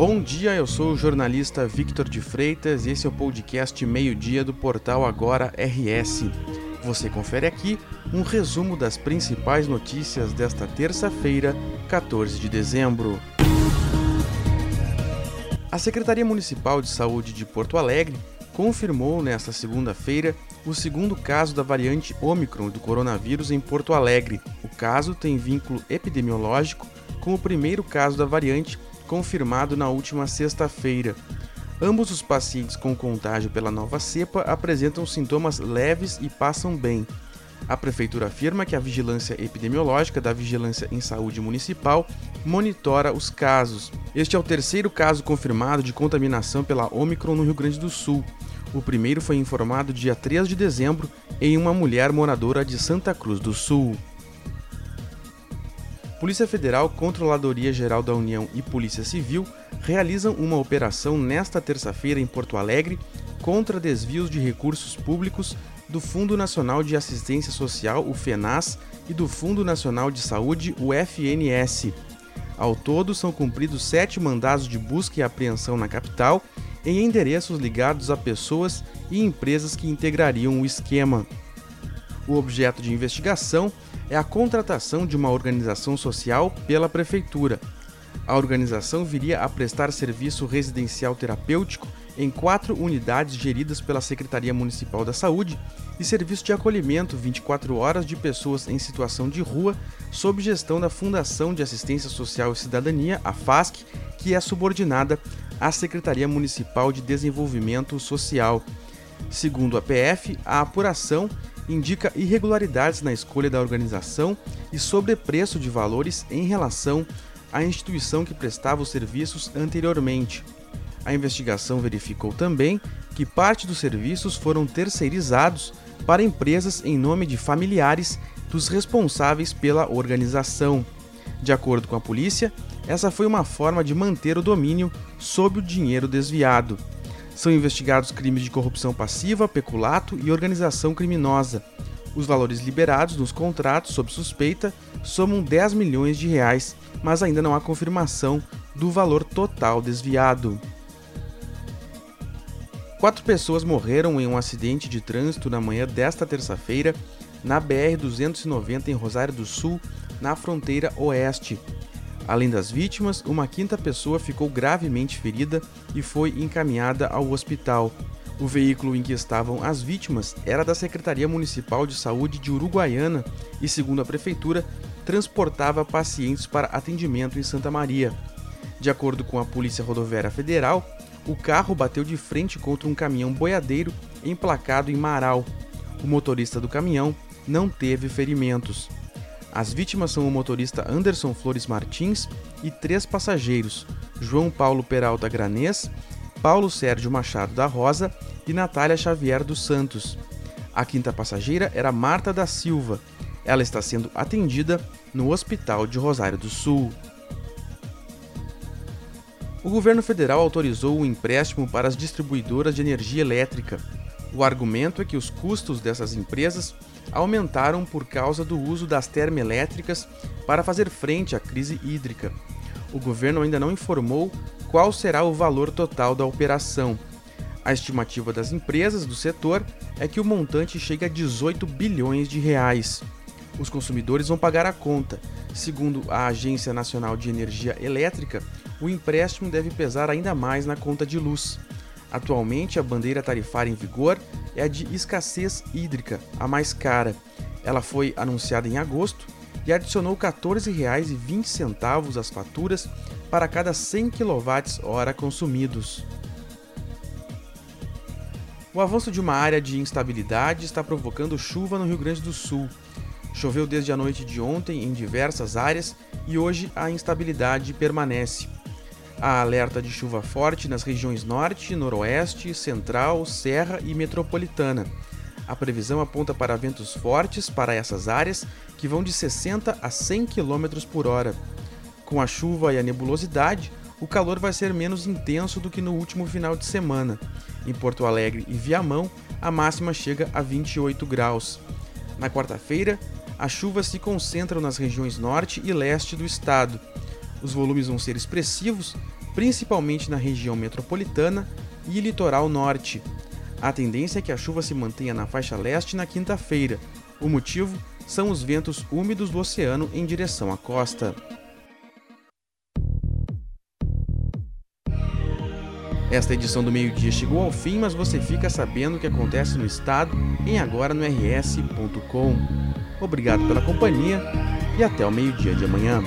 Bom dia, eu sou o jornalista Victor de Freitas e esse é o podcast Meio-Dia do portal Agora RS. Você confere aqui um resumo das principais notícias desta terça-feira, 14 de dezembro. A Secretaria Municipal de Saúde de Porto Alegre confirmou nesta segunda-feira o segundo caso da variante Ômicron do coronavírus em Porto Alegre. O caso tem vínculo epidemiológico com o primeiro caso da variante confirmado na última sexta-feira. Ambos os pacientes com contágio pela nova cepa apresentam sintomas leves e passam bem. A prefeitura afirma que a vigilância epidemiológica da Vigilância em Saúde Municipal monitora os casos. Este é o terceiro caso confirmado de contaminação pela Omicron no Rio Grande do Sul. O primeiro foi informado dia 3 de dezembro em uma mulher moradora de Santa Cruz do Sul. Polícia Federal, Controladoria Geral da União e Polícia Civil realizam uma operação nesta terça-feira em Porto Alegre contra desvios de recursos públicos do Fundo Nacional de Assistência Social, o FENAS, e do Fundo Nacional de Saúde, o FNS. Ao todo, são cumpridos sete mandados de busca e apreensão na capital em endereços ligados a pessoas e empresas que integrariam o esquema. O objeto de investigação é a contratação de uma organização social pela Prefeitura. A organização viria a prestar serviço residencial terapêutico em quatro unidades geridas pela Secretaria Municipal da Saúde e serviço de acolhimento 24 horas de pessoas em situação de rua, sob gestão da Fundação de Assistência Social e Cidadania, a FASC, que é subordinada à Secretaria Municipal de Desenvolvimento Social. Segundo a PF, a apuração indica irregularidades na escolha da organização e sobrepreço de valores em relação à instituição que prestava os serviços anteriormente. A investigação verificou também que parte dos serviços foram terceirizados para empresas em nome de familiares dos responsáveis pela organização. De acordo com a polícia, essa foi uma forma de manter o domínio sobre o dinheiro desviado. São investigados crimes de corrupção passiva, peculato e organização criminosa. Os valores liberados nos contratos sob suspeita somam 10 milhões de reais, mas ainda não há confirmação do valor total desviado. Quatro pessoas morreram em um acidente de trânsito na manhã desta terça-feira na BR-290 em Rosário do Sul, na fronteira oeste. Além das vítimas, uma quinta pessoa ficou gravemente ferida e foi encaminhada ao hospital. O veículo em que estavam as vítimas era da Secretaria Municipal de Saúde de Uruguaiana e, segundo a prefeitura, transportava pacientes para atendimento em Santa Maria. De acordo com a Polícia Rodoviária Federal, o carro bateu de frente contra um caminhão boiadeiro emplacado em Marau. O motorista do caminhão não teve ferimentos. As vítimas são o motorista Anderson Flores Martins e três passageiros: João Paulo Peralta Granês, Paulo Sérgio Machado da Rosa e Natália Xavier dos Santos. A quinta passageira era Marta da Silva. Ela está sendo atendida no Hospital de Rosário do Sul. O governo federal autorizou o empréstimo para as distribuidoras de energia elétrica. O argumento é que os custos dessas empresas aumentaram por causa do uso das termoelétricas para fazer frente à crise hídrica. O governo ainda não informou qual será o valor total da operação. A estimativa das empresas do setor é que o montante chegue a 18 bilhões de reais. Os consumidores vão pagar a conta. Segundo a Agência Nacional de Energia Elétrica, o empréstimo deve pesar ainda mais na conta de luz. Atualmente, a bandeira tarifária em vigor é a de escassez hídrica, a mais cara. Ela foi anunciada em agosto e adicionou R$ 14,20 às faturas para cada 100 kWh consumidos. O avanço de uma área de instabilidade está provocando chuva no Rio Grande do Sul. Choveu desde a noite de ontem em diversas áreas e hoje a instabilidade permanece. Há alerta de chuva forte nas regiões Norte, Noroeste, Central, Serra e Metropolitana. A previsão aponta para ventos fortes para essas áreas que vão de 60 a 100 km por hora. Com a chuva e a nebulosidade, o calor vai ser menos intenso do que no último final de semana. Em Porto Alegre e Viamão, a máxima chega a 28 graus. Na quarta-feira, as chuvas se concentram nas regiões norte e leste do estado. Os volumes vão ser expressivos, principalmente na região metropolitana e litoral norte. A tendência é que a chuva se mantenha na faixa leste na quinta-feira. O motivo são os ventos úmidos do oceano em direção à costa. Esta edição do meio-dia chegou ao fim, mas você fica sabendo o que acontece no estado em agora no rs.com. Obrigado pela companhia e até o meio-dia de amanhã.